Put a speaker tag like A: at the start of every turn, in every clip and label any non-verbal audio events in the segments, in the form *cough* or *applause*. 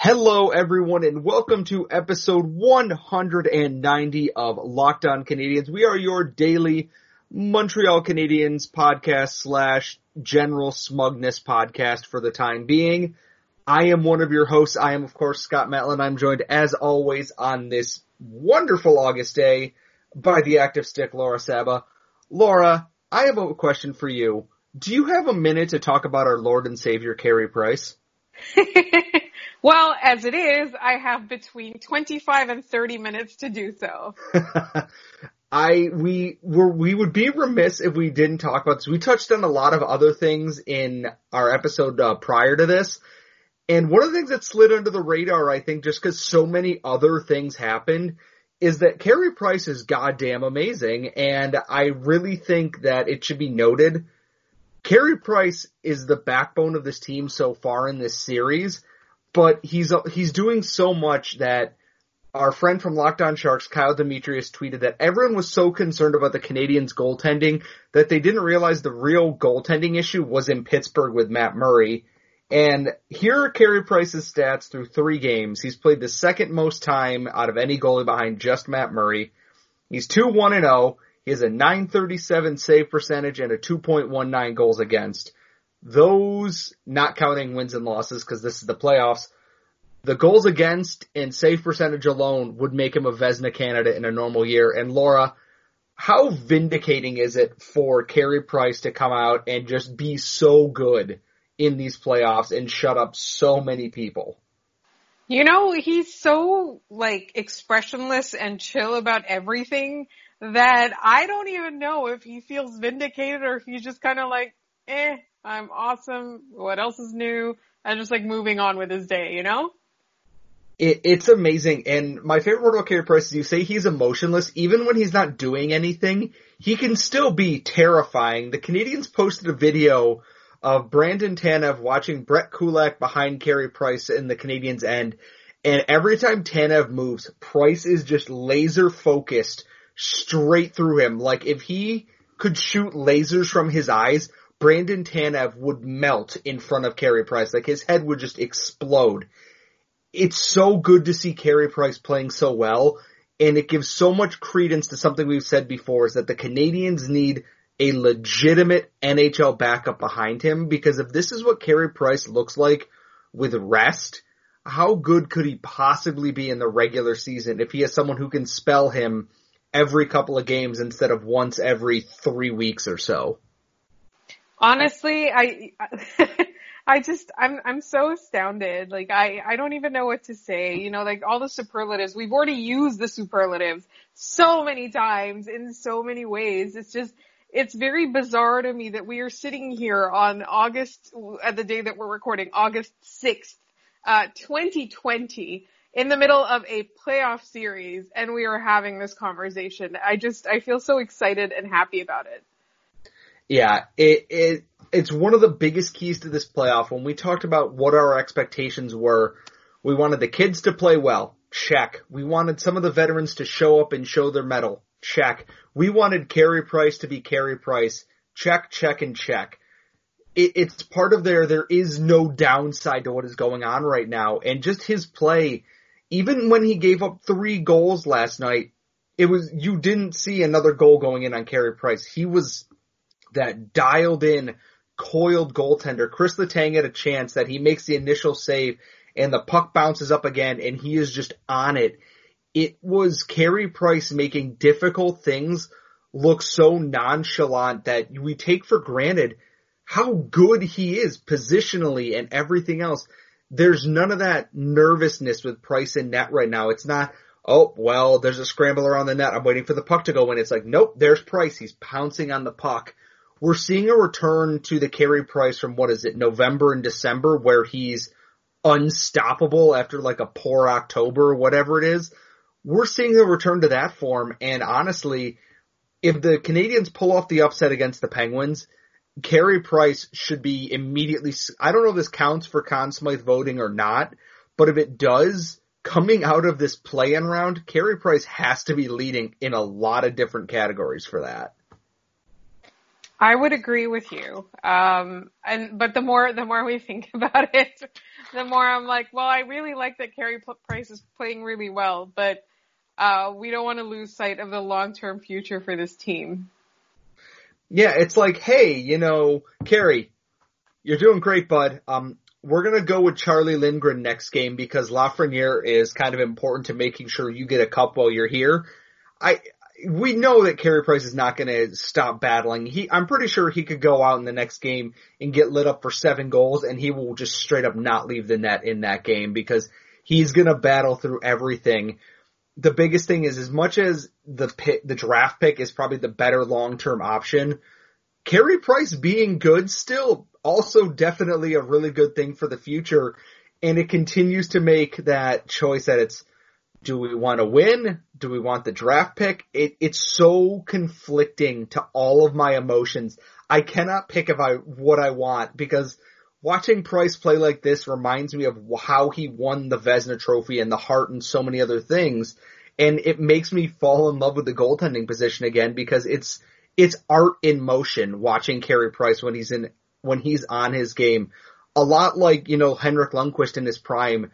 A: Hello everyone and welcome to episode 190 of Locked On Canadiens. We are your daily Montreal Canadiens podcast slash general smugness podcast for the time being. I am one of your hosts. I am of course Scott Matla. I'm joined as always on this wonderful August day by the active stick Laura Saba. Laura, I have a question for you. Do you have a minute to talk about our Lord and Savior Carey Price? *laughs*
B: Well, as it is, I have between 25 and 30 minutes to do so. *laughs*
A: I we were we would be remiss if we didn't talk about this. We touched on a lot of other things in our episode uh, prior to this, and one of the things that slid under the radar, I think, just because so many other things happened, is that Carey Price is goddamn amazing, and I really think that it should be noted. Carey Price is the backbone of this team so far in this series but he's he's doing so much that our friend from Locked On Sharks, Kyle Demetrius, tweeted that everyone was so concerned about the Canadiens' goaltending that they didn't realize the real goaltending issue was in Pittsburgh with Matt Murray. And here are Carey Price's stats through three games. He's played the second most time out of any goalie behind just Matt Murray. He's 2-1 and 0. He has a 937 save percentage and a 2.19 goals against. Those, not counting wins and losses because this is the playoffs, the goals against and save percentage alone would make him a Vezina candidate in a normal year. And Laura, how vindicating is it for Carey Price to come out and just be so good in these playoffs and shut up so many people?
B: You know, he's so like expressionless and chill about everything that I don't even know if he feels vindicated or if he's just kind of like, eh, I'm awesome. What else is new? And just like moving on with his day, you know?
A: It, it's amazing. And my favorite part about Carey Price is you say he's emotionless. Even when he's not doing anything, he can still be terrifying. The Canadiens posted a video of Brandon Tanev watching Brett Kulak behind Carey Price in the Canadiens end. And every time Tanev moves, Price is just laser focused straight through him. Like if he could shoot lasers from his eyes, Brandon Tanev would melt in front of Carey Price. Like his head would just explode. It's so good to see Carey Price playing so well, and it gives so much credence to something we've said before is that the Canadiens need a legitimate NHL backup behind him because if this is what Carey Price looks like with rest, how good could he possibly be in the regular season if he has someone who can spell him every couple of games instead of once every three weeks or so?
B: Honestly, I, *laughs* I just, I'm, I'm so astounded. Like, I, I don't even know what to say. You know, like all the superlatives, we've already used the superlatives so many times in so many ways. It's just, it's very bizarre to me that we are sitting here on August, at the day that we're recording, August 6th, uh, 2020, in the middle of a playoff series, and we are having this conversation. I just, I feel so excited and happy about it.
A: Yeah, it, it, it's one of the biggest keys to this playoff. When we talked about what our expectations were, we wanted the kids to play well. Check. We wanted some of the veterans to show up and show their mettle. Check. We wanted Carey Price to be Carey Price. Check, check, and check. It, it's part of there. There is no downside to what is going on right now. And just his play, even when he gave up three goals last night, it was, you didn't see another goal going in on Carey Price. He was that dialed in, coiled goaltender. Chris Letang had a chance that he makes the initial save and the puck bounces up again and he is just on it. It was Carey Price making difficult things look so nonchalant that we take for granted how good he is positionally and everything else. There's none of that nervousness with Price in net right now. It's not, oh, well, there's a scramble around the net. I'm waiting for the puck to go in. It's like, nope, there's Price. He's pouncing on the puck. We're seeing a return to the Carey Price from what is it, November and December where he's unstoppable after like a poor October whatever it is. We're seeing a return to that form and honestly, if the Canadiens pull off the upset against the Penguins, Carey Price should be immediately, I don't know if this counts for Conn Smythe voting or not, but if it does, coming out of this play-in round, Carey Price has to be leading in a lot of different categories for that.
B: I would agree with you. Um, and, but the more, the more we think *laughs* about it, the more I'm like, well, I really like that Carey Price is playing really well, but, uh, we don't want to lose sight of the long-term future for this team.
A: Yeah, it's like, hey, you know, Carey, you're doing great, bud. Um, we're gonna go with Charlie Lindgren next game because Lafreniere is kind of important to making sure you get a cup while you're here. I, we know that Carey Price is not gonna stop battling. He, I'm pretty sure he could go out in the next game and get lit up for seven goals and he will just straight up not leave the net in that game because he's gonna battle through everything. The biggest thing is as much as the pick, the draft pick is probably the better long-term option, Carey Price being good still also definitely a really good thing for the future. And it continues to make that choice that it's, do we want to win? Do we want the draft pick? It, it's so conflicting to all of my emotions. I cannot pick if I, what I want because watching Price play like this reminds me of how he won the Vezina trophy and the Hart and so many other things. And it makes me fall in love with the goaltending position again because it's, it's art in motion watching Carey Price when he's in when he's on his game. A lot like, you know, Henrik Lundqvist in his prime.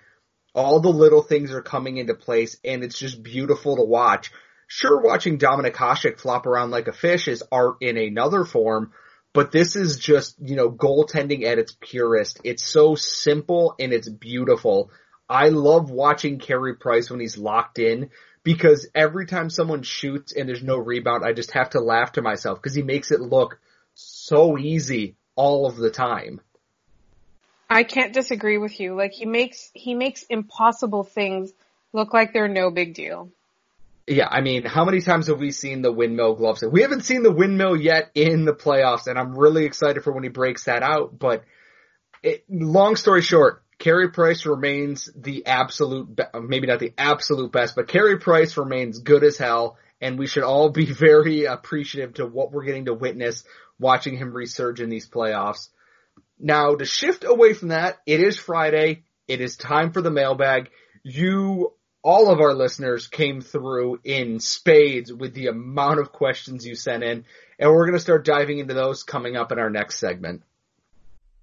A: All the little things are coming into place and it's just beautiful to watch. Sure, watching Dominik Hasek flop around like a fish is art in another form, but this is just, you know, goaltending at its purest. It's so simple and it's beautiful. I love watching Carey Price when he's locked in because every time someone shoots and there's no rebound, I just have to laugh to myself because he makes it look so easy all of the time.
B: I can't disagree with you. Like he makes he makes impossible things look like they're no big deal.
A: Yeah, I mean, how many times have we seen the windmill gloves? We haven't seen the windmill yet in the playoffs, and I'm really excited for when he breaks that out. But it, long story short, Carey Price remains the absolute, maybe not the absolute best, but Carey Price remains good as hell, and we should all be *laughs* very appreciative to what we're getting to witness watching him resurge in these playoffs. Now, to shift away from that, it is Friday. It is time for the mailbag. You, all of our listeners came through in spades with the amount of questions you sent in, and we're going to start diving into those coming up in our next segment.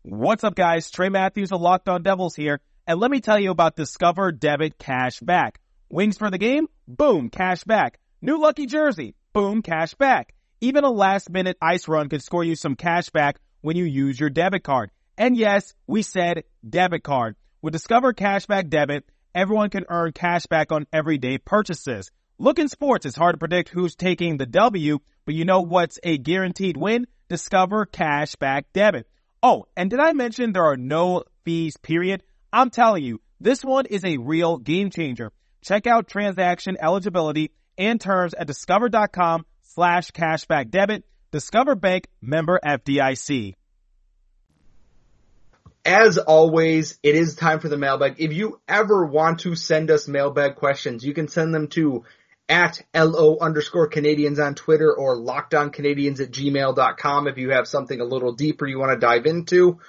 C: What's up guys? Trey Matthews of Locked On Devils here, and let me tell you about Discover Debit Cash Back. Wings for the game? Boom, cash back. New lucky jersey? Boom, cash back. Even a last minute ice run could score you some cash back when you use your debit card. And yes, we said debit card. With Discover Cashback Debit, everyone can earn cash back on everyday purchases. Look in sports, it's hard to predict who's taking the W, but you know what's a guaranteed win? Discover Cashback Debit. Oh, and did I mention there are no fees, period? I'm telling you, this one is a real game changer. Check out transaction eligibility and terms at discover.com slash cashback debit. Discover Bank member FDIC.
A: As always, it is time for the mailbag. If you ever want to send us mailbag questions, you can send them to at LO underscore Canadiens on Twitter or lockedoncanadiens at gmail.com if you have something a little deeper you want to dive into.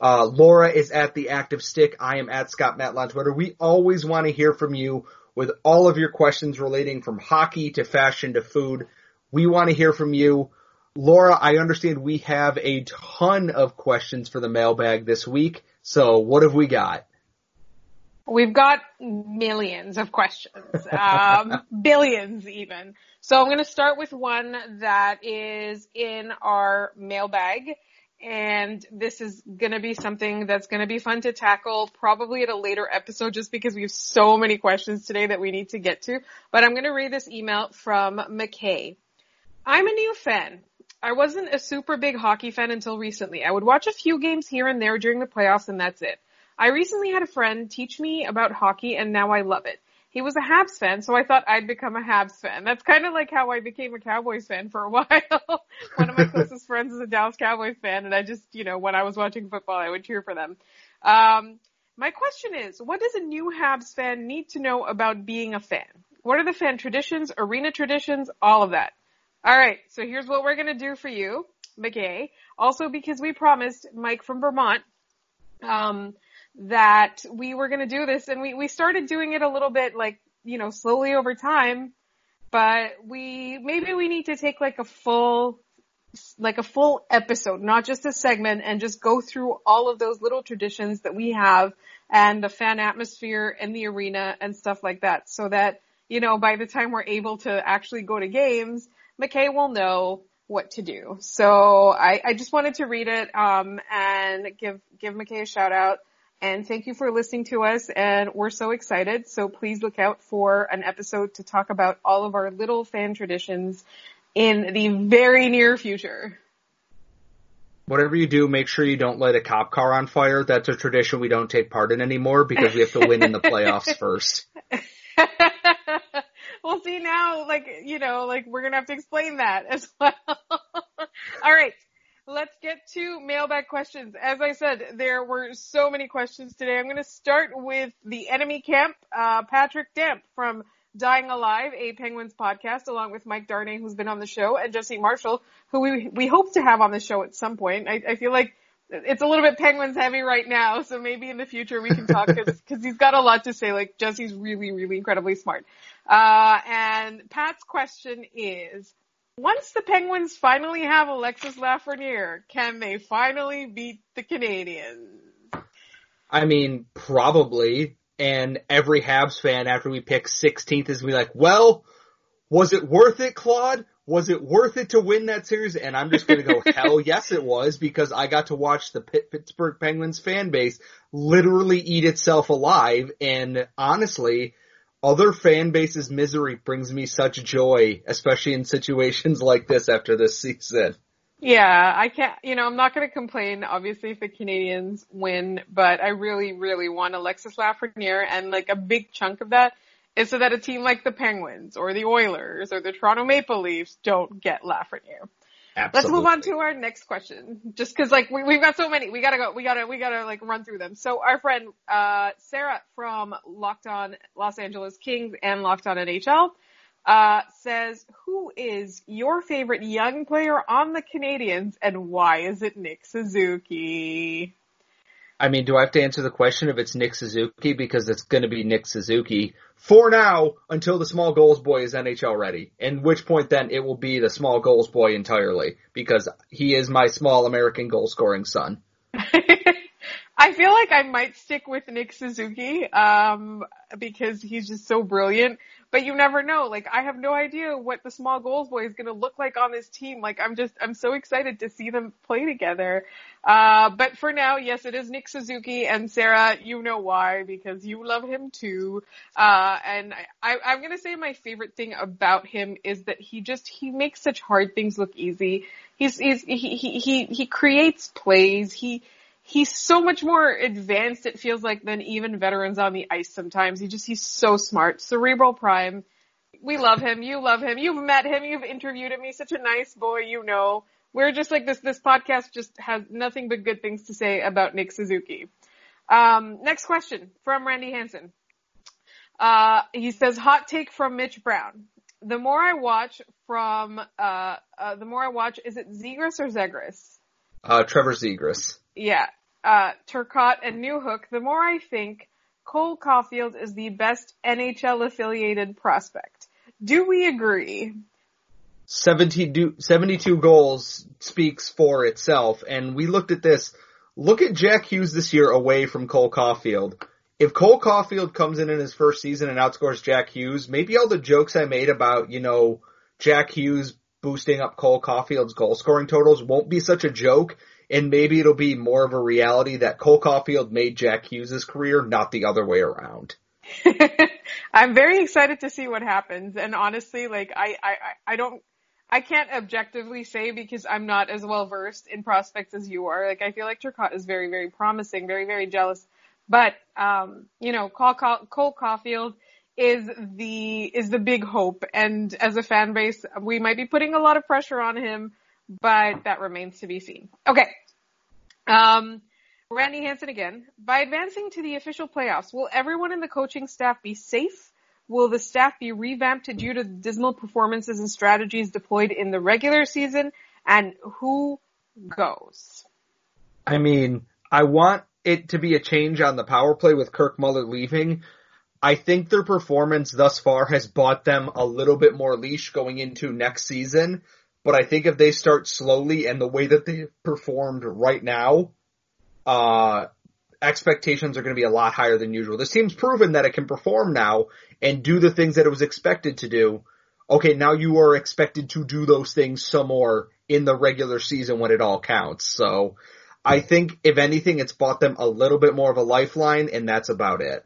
A: Uh, Laura is at the active stick. I am at Scott Matla on Twitter. We always want to hear from you with all of your questions relating from hockey to fashion to food. We want to hear from you. Laura, I understand we have a ton of questions for the mailbag this week. So what have we got?
B: We've got millions of questions, um, *laughs* billions even. So I'm going to start with one that is in our mailbag. And this is going to be something that's going to be fun to tackle probably at a later episode just because we have so many questions today that we need to get to. But I'm going to read this email from McKay. I'm a new fan. I wasn't a super big hockey fan until recently. I would watch a few games here and there during the playoffs and that's it. I recently had a friend teach me about hockey and now I love it. he was a Habs fan, so I thought I'd become a Habs fan. That's kind of like how I became a Cowboys fan for a *laughs* while. One of my closest friends is a Dallas Cowboys fan, and I just, you know, when I was watching football, I would cheer for them. Um, my question is, what does a new Habs fan need to know about being a fan? What are the fan traditions, arena traditions, all of that? All right, so here's what we're gonna do for you, McKay. Also, because we promised Mike from Vermont um, that we were to do this and we, we started doing it a little bit like, you know, slowly over time, but we, maybe we need to take like a full, like a full episode, not just a segment and just go through all of those little traditions that we have and the fan atmosphere and the arena and stuff like that so that, you know, by the time we're able to actually go to games, McKay will know what to do. So I, I just wanted to read it um, and give give McKay a shout out. And thank you for listening to us. And we're so excited. So please look out for an episode to talk about all of our little fan traditions in the very near future.
A: Whatever you do, make sure you don't light a cop car on fire. That's a tradition we don't take part in anymore because we have to win in the *laughs* playoffs first.
B: Well, see now, like, you know, like we're going to have to explain that as *laughs* well. All right. Let's get to mailbag questions. As I said, there were so many questions today. I'm going to start with the enemy camp, uh, Patrick Damp from Dying Alive, a Penguins podcast, along with Mike Darnay, who's been on the show, and Jesse Marshall, who we, we hope to have on the show at some point. I, I feel like it's a little bit Penguins heavy right now, so maybe in the future we can talk because he's got a lot to say. Like Jesse's really, really incredibly smart. Uh, and Pat's question is, once the Penguins finally have Alexis Lafreniere, can they finally beat the Canadiens?
A: I mean, probably. And every Habs fan after we pick 16th is gonna be like, well, was it worth it, Claude? Was it worth it to win that series? And I'm just gonna go, *laughs* hell yes it was because I got to watch the Pittsburgh Penguins fan base literally eat itself alive. And honestly, other fan bases misery brings me such joy, especially in situations like this after this season.
B: Yeah, I can't, you know, I'm not going to complain, obviously, if the Canadiens win, but I really, really want Alexis Lafreniere, and like a big chunk of that is so that a team like the Penguins or the Oilers or the Toronto Maple Leafs don't get Lafreniere.
A: Absolutely.
B: Let's move on to our next question. Just cause like we, we've got so many, we gotta go, we gotta, we gotta like run through them. So our friend, uh, Sarah from Locked On Los Angeles Kings and Locked On NHL, uh, says, who is your favorite young player on the Canadiens and why is it Nick Suzuki?
A: I mean, do I have to answer the question if it's Nick Suzuki? Because it's gonna be Nick Suzuki for now until the small goals boy is NHL ready. In which point then it will be the small goals boy entirely because he is my small American goal scoring son. *laughs*
B: I feel like I might stick with Nick Suzuki, um, because he's just so brilliant. But you never know. Like, I have no idea what the small goals boy is going to look like on this team. Like, I'm just, I'm so excited to see them play together. Uh, but for now, yes, it is Nick Suzuki and Sarah, you know why, because you love him too. Uh, and I, I'm going to say my favorite thing about him is that he just, he makes such hard things look easy. He's, he's, he, he, he, he creates plays. He, he's so much more advanced it feels like than even veterans on the ice sometimes. He just he's so smart. Cerebral prime. We love him. You love him. You've met him. You've interviewed him. He's such a nice boy, you know. We're just like this this podcast just has nothing but good things to say about Nick Suzuki. Um, next question from Randy Hansen. Uh, he says, hot take from Mitch Brown. The more I watch from, uh, uh, the more I watch, is it Zegras or Zegras?
A: Uh, Trevor Zegras.
B: Yeah, uh, Turcotte and Newhook, the more I think Cole Caufield is the best NHL affiliated prospect. Do we agree?
A: 72, 72 goals speaks for itself, and we looked at this. Look at Jack Hughes this year away from Cole Caufield. If Cole Caufield comes in in his first season and outscores Jack Hughes, maybe all the jokes I made about, you know, Jack Hughes boosting up Cole Caufield's goal scoring totals won't be such a joke and maybe it'll be more of a reality that Cole Caufield made Jack Hughes' career, not the other way around. *laughs*
B: I'm very excited to see what happens, and honestly, like I, I, I don't, I can't objectively say because I'm not as well versed in prospects as you are. Like I feel like Turcotte is very, very promising, very, very jealous. But um, you know, Cole, Cole Caufield is the is the big hope. And as a fan base, we might be putting a lot of pressure on him, but that remains to be seen. Okay. Um, Randy Hansen again. By advancing to the official playoffs, will everyone in the coaching staff be safe? Will the staff be revamped due to dismal performances and strategies deployed in the regular season? And who goes?
A: I mean, I want it to be a change on the power play with Kirk Muller leaving. I think their performance thus far has bought them a little bit more leash going into next season. But I think if they start slowly and the way that they performed right now, uh, expectations are going to be a lot higher than usual. This team's proven that it can perform now and do the things that it was expected to do. Okay, now you are expected to do those things some more in the regular season when it all counts. So I think if anything, it's bought them a little bit more of a lifeline and that's about it.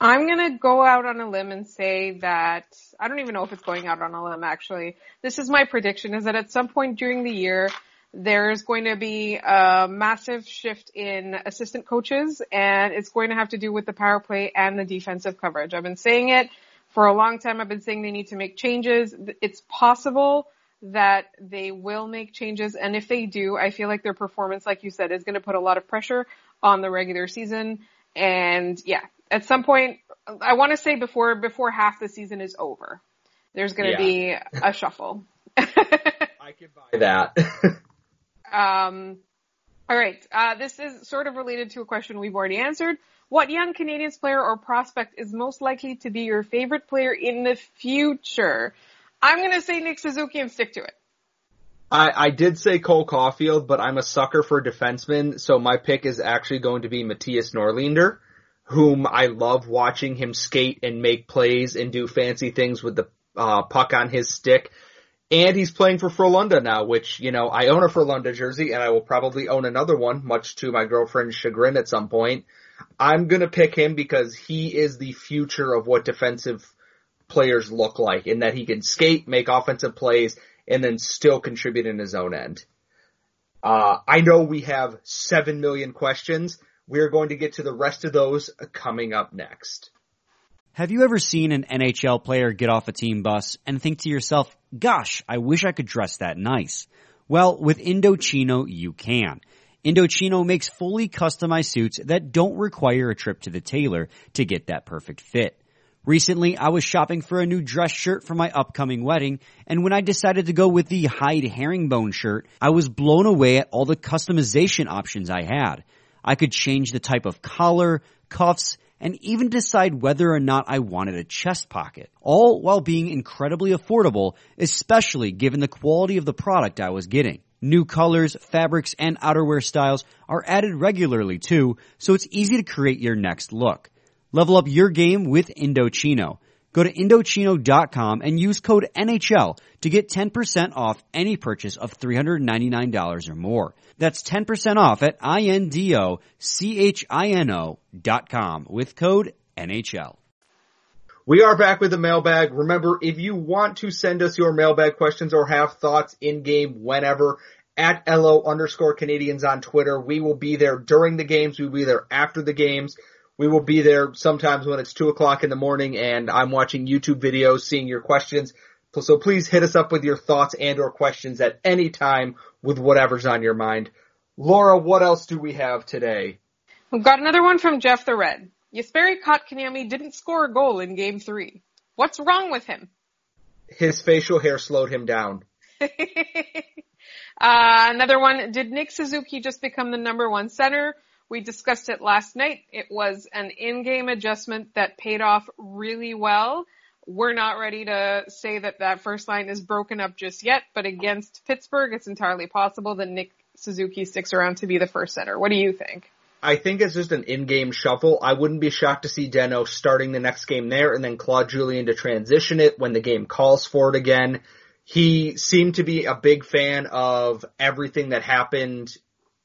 B: I'm gonna go out on a limb and say that I don't even know if it's going out on a limb actually. This is my prediction is that at some point during the year, there's going to be a massive shift in assistant coaches and it's going to have to do with the power play and the defensive coverage. I've been saying it for a long time. I've been saying they need to make changes. It's possible that they will make changes. And if they do, I feel like their performance, like you said, is going to put a lot of pressure on the regular season. And yeah, at some point, I want to say before, before half the season is over, there's going to yeah. be a shuffle. *laughs*
A: I can buy that. *laughs*
B: Um, all right. Uh, this is sort of related to a question we've already answered. What young Canadiens player or prospect is most likely to be your favorite player in the future? I'm going to say Nick Suzuki and stick to it.
A: I, I did say Cole Caufield, but I'm a sucker for defensemen, so my pick is actually going to be Mattias Norlinder, whom I love watching him skate and make plays and do fancy things with the uh, puck on his stick. And he's playing for Frölunda now, which, you know, I own a Frölunda jersey and I will probably own another one, much to my girlfriend's chagrin at some point. I'm gonna pick him because he is the future of what defensive players look like in that he can skate, make offensive plays, and then still contribute in his own end. Uh, I know we have seven million questions. We're going to get to the rest of those coming up next.
D: Have you ever seen an NHL player get off a team bus and think to yourself, gosh, I wish I could dress that nice? Well, with Indochino, you can. Indochino makes fully customized suits that don't require a trip to the tailor to get that perfect fit. Recently, I was shopping for a new dress shirt for my upcoming wedding, and when I decided to go with the hide herringbone shirt, I was blown away at all the customization options I had. I could change the type of collar, cuffs, and even decide whether or not I wanted a chest pocket, all while being incredibly affordable, especially given the quality of the product I was getting. New colors, fabrics, and outerwear styles are added regularly too, so it's easy to create your next look. Level up your game with Indochino. Go to Indochino.com and use code NHL to get 10% off any purchase of $399 or more. That's 10% off at I-N-D-O-C-H-I-N-O dot com with code NHL.
A: We are back with the mailbag. Remember, if you want to send us your mailbag questions or have thoughts in game whenever, at LO underscore Canadiens on Twitter. We will be there during the games. We will be there after the games. We will be there sometimes when it's two o'clock in the morning and I'm watching YouTube videos, seeing your questions. So please hit us up with your thoughts and or questions at any time with whatever's on your mind. Laura, what else do we have today?
B: We've got another one from Jeff the Red. Jesperi Kotkaniemi didn't score a goal in game three. What's wrong with him?
A: His facial hair slowed him down. *laughs*
B: uh, another one. Did Nick Suzuki just become the number one center? We discussed it last night. It was an in-game adjustment that paid off really well. We're not ready to say that that first line is broken up just yet, but against Pittsburgh, it's entirely possible that Nick Suzuki sticks around to be the first center. What do you think?
A: I think it's just an in-game shuffle. I wouldn't be shocked to see Deno starting the next game there and then Claude Julien to transition it when the game calls for it again. He seemed to be a big fan of everything that happened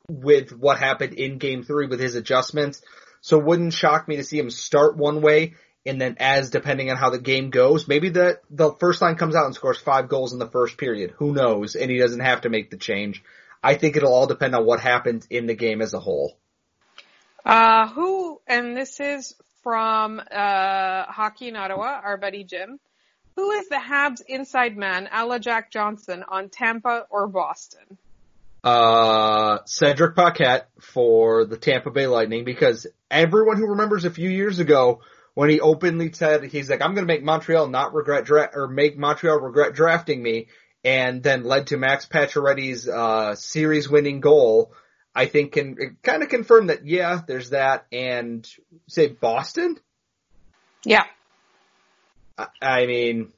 A: with what happened in game three with his adjustments. So it wouldn't shock me to see him start one way and then as depending on how the game goes, maybe the, the first line comes out and scores five goals in the first period. Who knows? And he doesn't have to make the change. I think it'll all depend on what happens in the game as a whole.
B: Uh, who, and this is from uh, Hockey in Ottawa, our buddy Jim. Who is the Habs inside man, a la Jack Johnson, on Tampa or Boston?
A: Uh, Cedric Paquette for the Tampa Bay Lightning because everyone who remembers a few years ago when he openly said he's like, I'm going to make Montreal not regret dra- or make Montreal regret drafting me, and then led to Max Pacioretty's uh, series-winning goal. I think can kind of confirm that yeah, there's that, and say Boston.
B: Yeah,
A: I, I mean,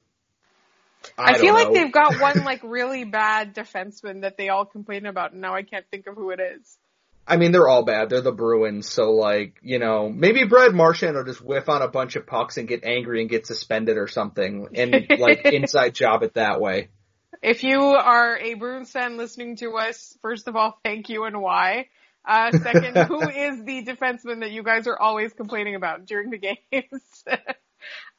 A: I,
B: I, feel like they've got *laughs* one like really bad defenseman that they all complain about, and now I can't think of who it is.
A: I mean, they're all bad. They're the Bruins, so like, you know, maybe Brad Marchand will just whiff on a bunch of pucks and get angry and get suspended or something, and like *laughs* inside job it that way.
B: If you are a Bruins fan listening to us, first of all, thank you and why. Uh, second, *laughs* who is the defenseman that you guys are always complaining about during the games? uh,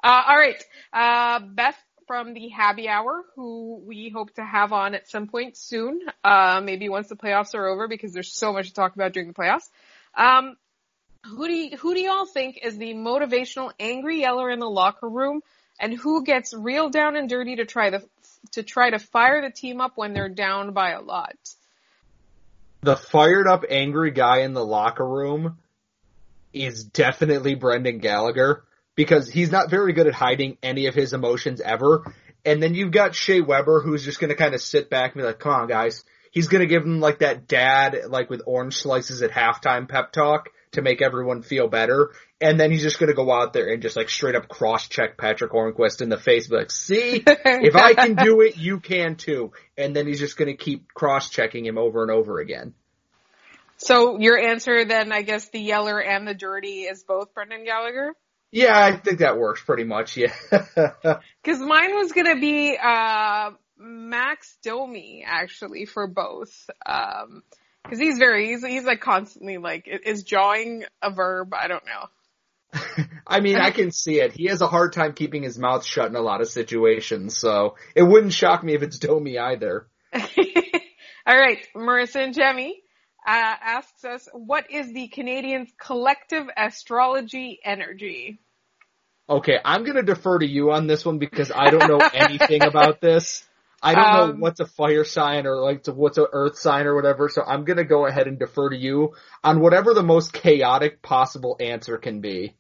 B: all right, uh, Beth from the Happy Hour, who we hope to have on at some point soon, uh, maybe once the playoffs are over, because there's so much to talk about during the playoffs. Um, who do you, who do y'all think is the motivational angry yeller in the locker room, and who gets real down and dirty to try to to try to fire the team up when they're down by a lot?
A: The fired up angry guy in the locker room is definitely Brendan Gallagher because he's not very good at hiding any of his emotions ever. And then you've got Shea Weber who's just gonna kind of sit back and be like, come on guys. He's gonna give them like that dad, like with orange slices at halftime pep talk to make everyone feel better. And then he's just gonna go out there and just like straight up cross check Patric Hornqvist in the face, be like, see, *laughs* if I can do it, you can too. And then he's just gonna keep cross checking him over and over again.
B: So your answer then, I guess the yeller and the dirty is both Brendan Gallagher?
A: Yeah, I think that works pretty much, yeah. *laughs*
B: Cause mine was gonna be, uh, Max Domi actually for both. Um, cause he's very, he's, he's like constantly like, is jawing a verb? I don't know. *laughs*
A: I mean, I can see it. He has a hard time keeping his mouth shut in a lot of situations, so it wouldn't shock me if it's Domi either. *laughs*
B: All right, Marissa and Jemmy uh, asks us, what is the Canadiens' collective astrology energy?
A: Okay, I'm gonna defer to you on this one because I don't know anything about this. I don't know
B: Um,
A: what's a fire sign or like to- what's a earth sign or whatever, so I'm gonna go ahead and defer to you on whatever the most chaotic possible answer can be.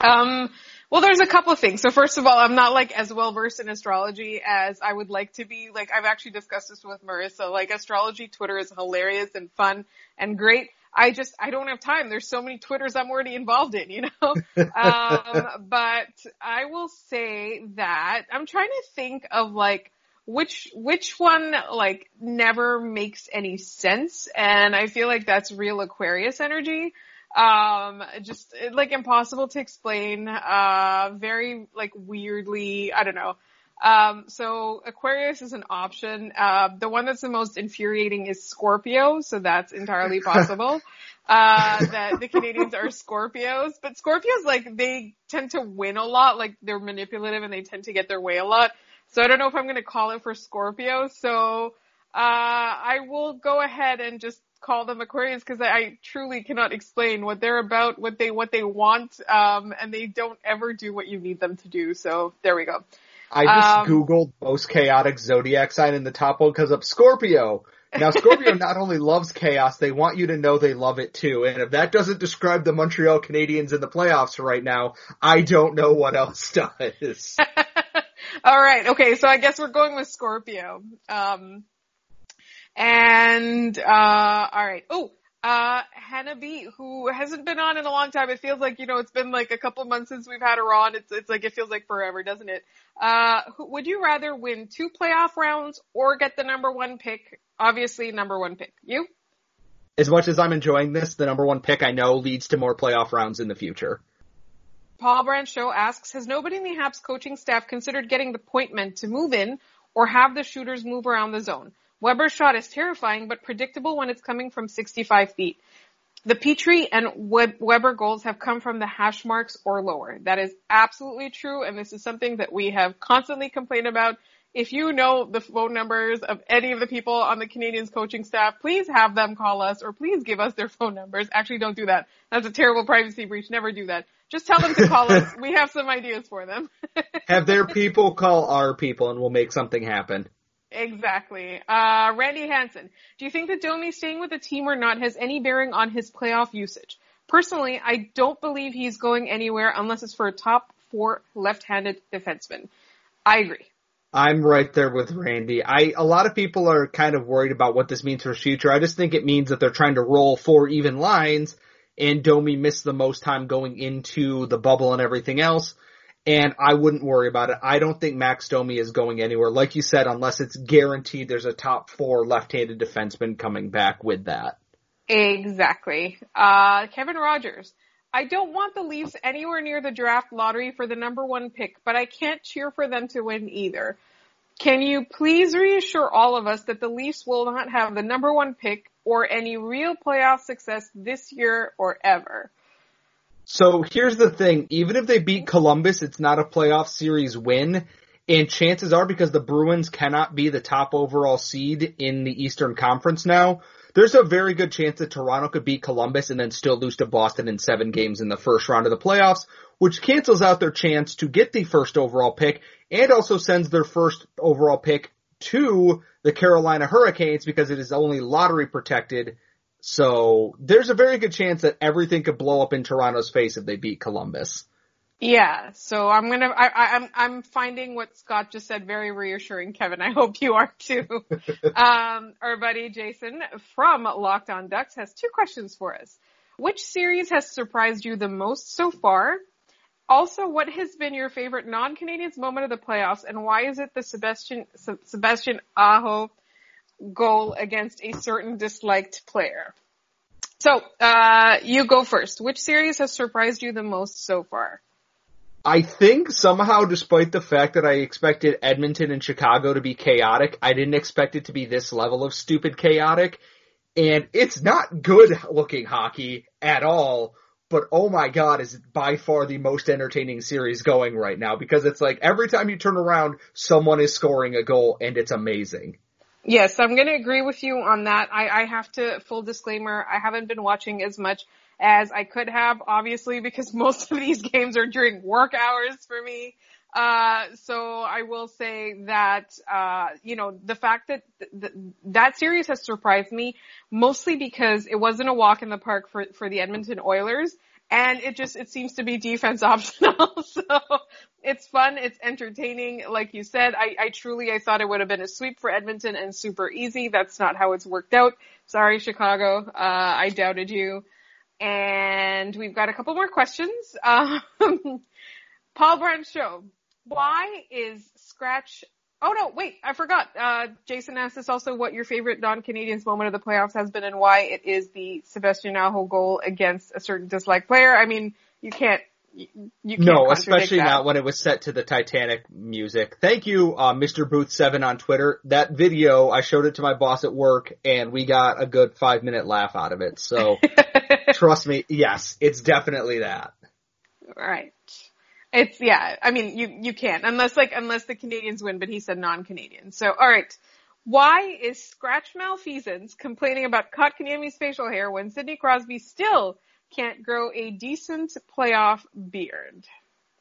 B: Um, well, there's a couple of things. So first of all, I'm not like as well versed in astrology as I would like to be. Like I've actually discussed this with Marissa. Like astrology Twitter is hilarious and fun and great. I just, I don't have time. There's so many Twitters I'm already involved in, you know? *laughs* um, but I will say that I'm trying to think of like, which, which one like never makes any sense. And I feel like that's real Aquarius energy um just like impossible to explain uh very like weirdly i don't know. Um so aquarius is an option. Uh the one that's the most infuriating is scorpio so that's entirely *laughs* possible uh that the canadiens are scorpios but scorpios like they tend to win a lot like they're manipulative and they tend to get their way a lot. So i don't know if i'm going to call it for scorpio so uh i will go ahead and just call them Aquarians because I, I truly cannot explain what they're about, what they what they want, um, and they don't ever do what you need them to do. So there we go.
A: I just
B: Um,
A: googled most chaotic zodiac sign and the top one comes up Scorpio. Now Scorpio *laughs* not only loves chaos, they want you to know they love it too. And if that doesn't describe the Montreal Canadiens in the playoffs right now, I don't know what else *laughs* does. *laughs*
B: All right, okay, so I guess we're going with Scorpio. Um, and uh, all right. Oh, uh, Hannah B, who hasn't been on in a long time. It feels like you know it's been like a couple months since we've had her on. It's it's like it feels like forever, doesn't it? Uh, who- would you rather win two playoff rounds or get the number one pick? Obviously, number one pick. You?
A: as much as I'm enjoying this, the number one pick I know leads to more playoff rounds in the future.
B: Paul Brandt Show asks, has nobody in the Habs coaching staff considered getting the point men to move in or have the shooters move around the zone? Weber's shot is terrifying but predictable when it's coming from 65 feet. The Petry and Web- Weber goals have come from the hash marks or lower. That is absolutely true, and this is something that we have constantly complained about. If you know the phone numbers of any of the people on the Canadiens coaching staff, please have them call us or please give us their phone numbers. Actually, don't do that. That's a terrible privacy breach. Never do that. Just tell them to call us. *laughs* We have some ideas for them. *laughs*
A: Have their people call our people and we'll make something happen.
B: Exactly. Uh, Randy Hansen, do you think that Domi staying with the team or not has any bearing on his playoff usage? Personally, I don't believe he's going anywhere unless it's for a top four left-handed defenseman. I agree.
A: I'm right there with Randy. I a lot of people are kind of worried about what this means for his future. I just think it means that they're trying to roll four even lines and Domi missed the most time going into the bubble and everything else. And I wouldn't worry about it. I don't think Max Domi is going anywhere. Like you said, unless it's guaranteed there's a top four left-handed defenseman coming back with that.
B: Exactly. Uh, Kevin Rogers. I don't want the Leafs anywhere near the draft lottery for the number one pick, but I can't cheer for them to win either. Can you please reassure all of us that the Leafs will not have the number one pick or any real playoff success this year or ever?
A: So here's the thing, even if they beat Columbus, it's not a playoff series win. And chances are because the Bruins cannot be the top overall seed in the Eastern Conference now, there's a very good chance that Toronto could beat Columbus and then still lose to Boston in seven games in the first round of the playoffs, which cancels out their chance to get the first overall pick and also sends their first overall pick to the Carolina Hurricanes because it is only lottery protected. So there's a very good chance that everything could blow up in Toronto's face if they beat Columbus.
B: Yeah, so I'm gonna, I, I, I'm, I'm finding what Scott just said very reassuring, Kevin. I hope you are too. *laughs* um, our buddy Jason from Locked On Ducks has two questions for us. Which series has surprised you the most so far? Also, what has been your favorite non-Canadiens moment of the playoffs, and why is it the Sebastian Sebastian Aho goal against a certain disliked player? So, uh, you go first. Which series has surprised you the most so far?
A: I think somehow, despite the fact that I expected Edmonton and Chicago to be chaotic, I didn't expect it to be this level of stupid chaotic. And it's not good looking hockey at all, but oh my god, is by far the most entertaining series going right now because it's like every time you turn around, someone is scoring a goal and it's amazing.
B: Yes, I'm going to agree with you on that. I, I have to, full disclaimer, I haven't been watching as much as I could have, obviously, because *laughs* most of these games are during work hours for me. Uh, so I will say that, uh, you know, the fact that th- th- that series has surprised me mostly because it wasn't a walk in the park for, for the Edmonton Oilers. And it just, it seems to be defense *laughs* optional. so it's fun. It's entertaining. Like you said, I, I truly, I thought it would have been a sweep for Edmonton and super easy. That's not how it's worked out. Sorry, Chicago. Uh, I doubted you. And we've got a couple more questions. *laughs* Um, Paul Brand Show. Why is Scratch Oh no, wait, I forgot. Uh, Jason asked us also what your favorite non-Canadiens moment of the playoffs has been and why it is the Sebastian Aho goal against a certain disliked player. I mean, you can't, you, you can't
A: No, especially
B: that.
A: not when it was set to the Titanic music. Thank you, uh, Mr. Booth7 on Twitter. That video, I showed it to my boss at work and we got a good five minute laugh out of it. So, *laughs* trust me, yes, it's definitely that.
B: Right. It's yeah. I mean, you you can't unless like unless the Canadiens win, but he said non-Canadien. So all right. Why is Scratch Malfeasance complaining about Kotkaniemi's facial hair when Sidney Crosby still can't grow a decent playoff beard?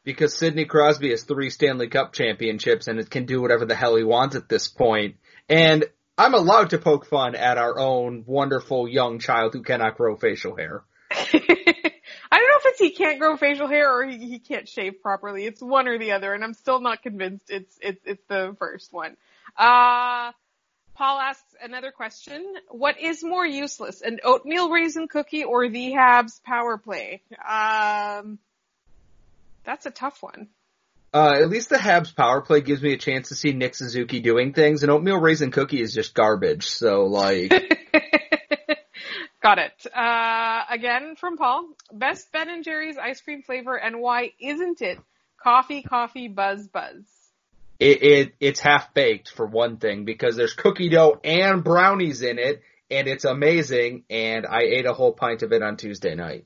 A: Because Sidney Crosby has three Stanley Cup championships and can do whatever the hell he wants at this point. And I'm allowed to poke fun at our own wonderful young child who cannot grow facial hair. *laughs*
B: I don't know if it's he can't grow facial hair or he, he can't shave properly. It's one or the other, and I'm still not convinced it's it's it's the first one. Uh Paul asks another question. What is more useless, an oatmeal raisin cookie or the Habs power play? Um, that's a tough one.
A: Uh, at least the Habs power play gives me a chance to see Nick Suzuki doing things. An oatmeal raisin cookie is just garbage. So like, *laughs*
B: Got it. Uh, again from Paul. Best Ben and Jerry's ice cream flavor and why isn't it coffee, coffee, buzz, buzz?
A: it, it it's half baked for one thing because there's cookie dough and brownies in it, and it's amazing. And I ate a whole pint of it on Tuesday night.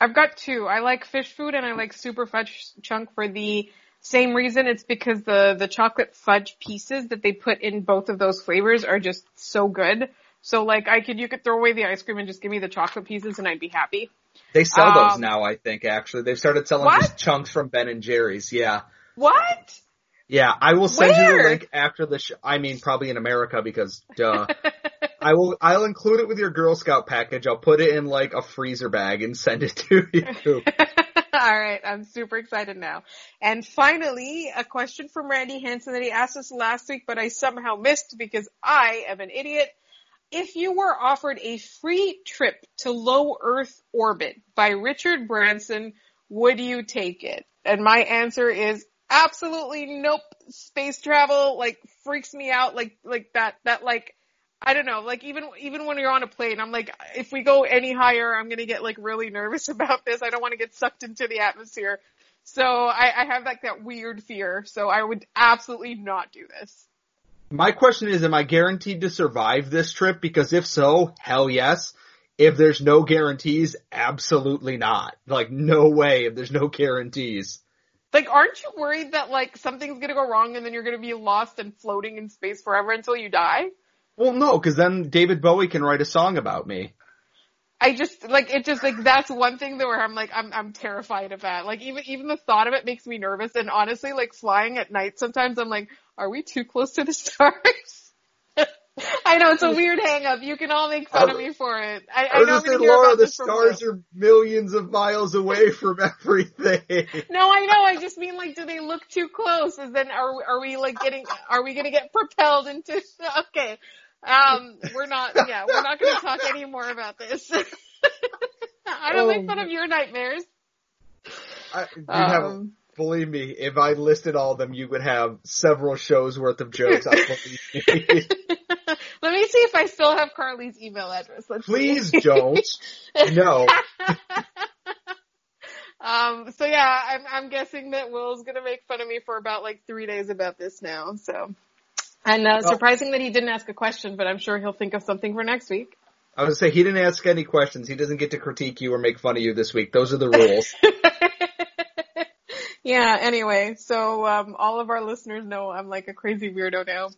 B: I've got two. I like fish food and I like super fudge chunk for the same reason. It's because the, the chocolate fudge pieces that they put in both of those flavors are just so good. So like I could, you could throw away the ice cream and just give me the chocolate pieces and I'd be happy.
A: They sell those
B: Um,
A: now, I think, actually. They've started selling
B: What?
A: just chunks from Ben and Jerry's. Yeah.
B: What?
A: Yeah, I will send you the link after the show. I mean, probably in America because, duh. *laughs* I will, I'll include it with your Girl Scout package. I'll put it in like a freezer bag and send it *laughs* to you. *laughs*
B: All right, I'm super excited now. And finally, a question from Randy Hansen that he asked us last week, but I somehow missed because I am an idiot. If you were offered a free trip to low Earth orbit by Richard Branson, would you take it? And my answer is absolutely nope. Space travel like freaks me out like like that that like I don't know, like even even when you're on a plane, I'm like, if we go any higher, I'm gonna get like really nervous *laughs* about this. I don't want to get sucked into the atmosphere. So I, I have like that weird fear. So I would absolutely not do this.
A: My question is, am I guaranteed to survive this trip? Because if so, hell yes. If there's no guarantees, absolutely not. Like, no way if there's no guarantees.
B: Like, aren't you worried that like something's gonna go wrong and then you're gonna be lost and floating in space forever until you die?
A: Well, no, because then David Bowie can write a song about me.
B: I just like it just like that's one thing that where I'm like I'm I'm terrified of that. Like even even the thought of it makes me nervous and honestly like flying at night sometimes I'm like, are we too close to the *laughs* stars? I know it's a weird hang up. You can all make fun of me for it. I, I,
A: I was
B: know
A: gonna say, Laura,
B: about
A: the stars are millions of miles away *laughs* from everything.
B: No, I know. I just mean like, do they look too close? Is then are are we like getting? Are we gonna get propelled into? *laughs* Okay, um, we're not. Yeah, we're not gonna talk any more about this. *laughs* I don't make fun of your nightmares.
A: I, have,
B: Um,
A: believe me, if I listed all of them, you would have several shows worth of jokes. I believe me. *laughs*
B: Let me see if I still have Carly's email address. Let's see.
A: Please don't. No. *laughs*
B: um, so yeah, I'm, I'm guessing that Will's gonna make fun of me for about like three days about this now, so. And, uh,
A: Well-
B: surprising that he didn't ask a question, but I'm sure he'll think of something for next week.
A: I would say he didn't ask any questions. He doesn't get to critique you or make fun of you this week. Those are the rules. *laughs* *laughs*
B: yeah, anyway, so, um, all of our listeners know I'm like a crazy weirdo now.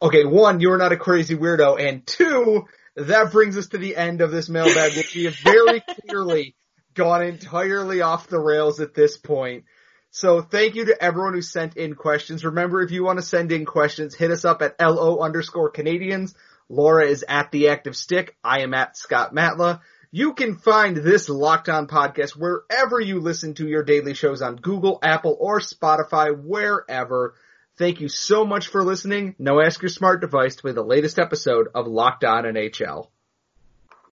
A: Okay, one, you are not a crazy weirdo, and two, that brings us to the end of this mailbag, which we have very *laughs* clearly gone entirely off the rails at this point. So thank you to everyone who sent in questions. Remember, if you want to send in questions, hit us up at LO underscore Canadiens. Laura is at the active stick. I am at Scott Matla. You can find this Locked On podcast wherever you listen to your daily shows on Google, Apple, or Spotify, wherever. Thank you so much for listening. Now ask your smart device to play the latest episode of Locked On NHL.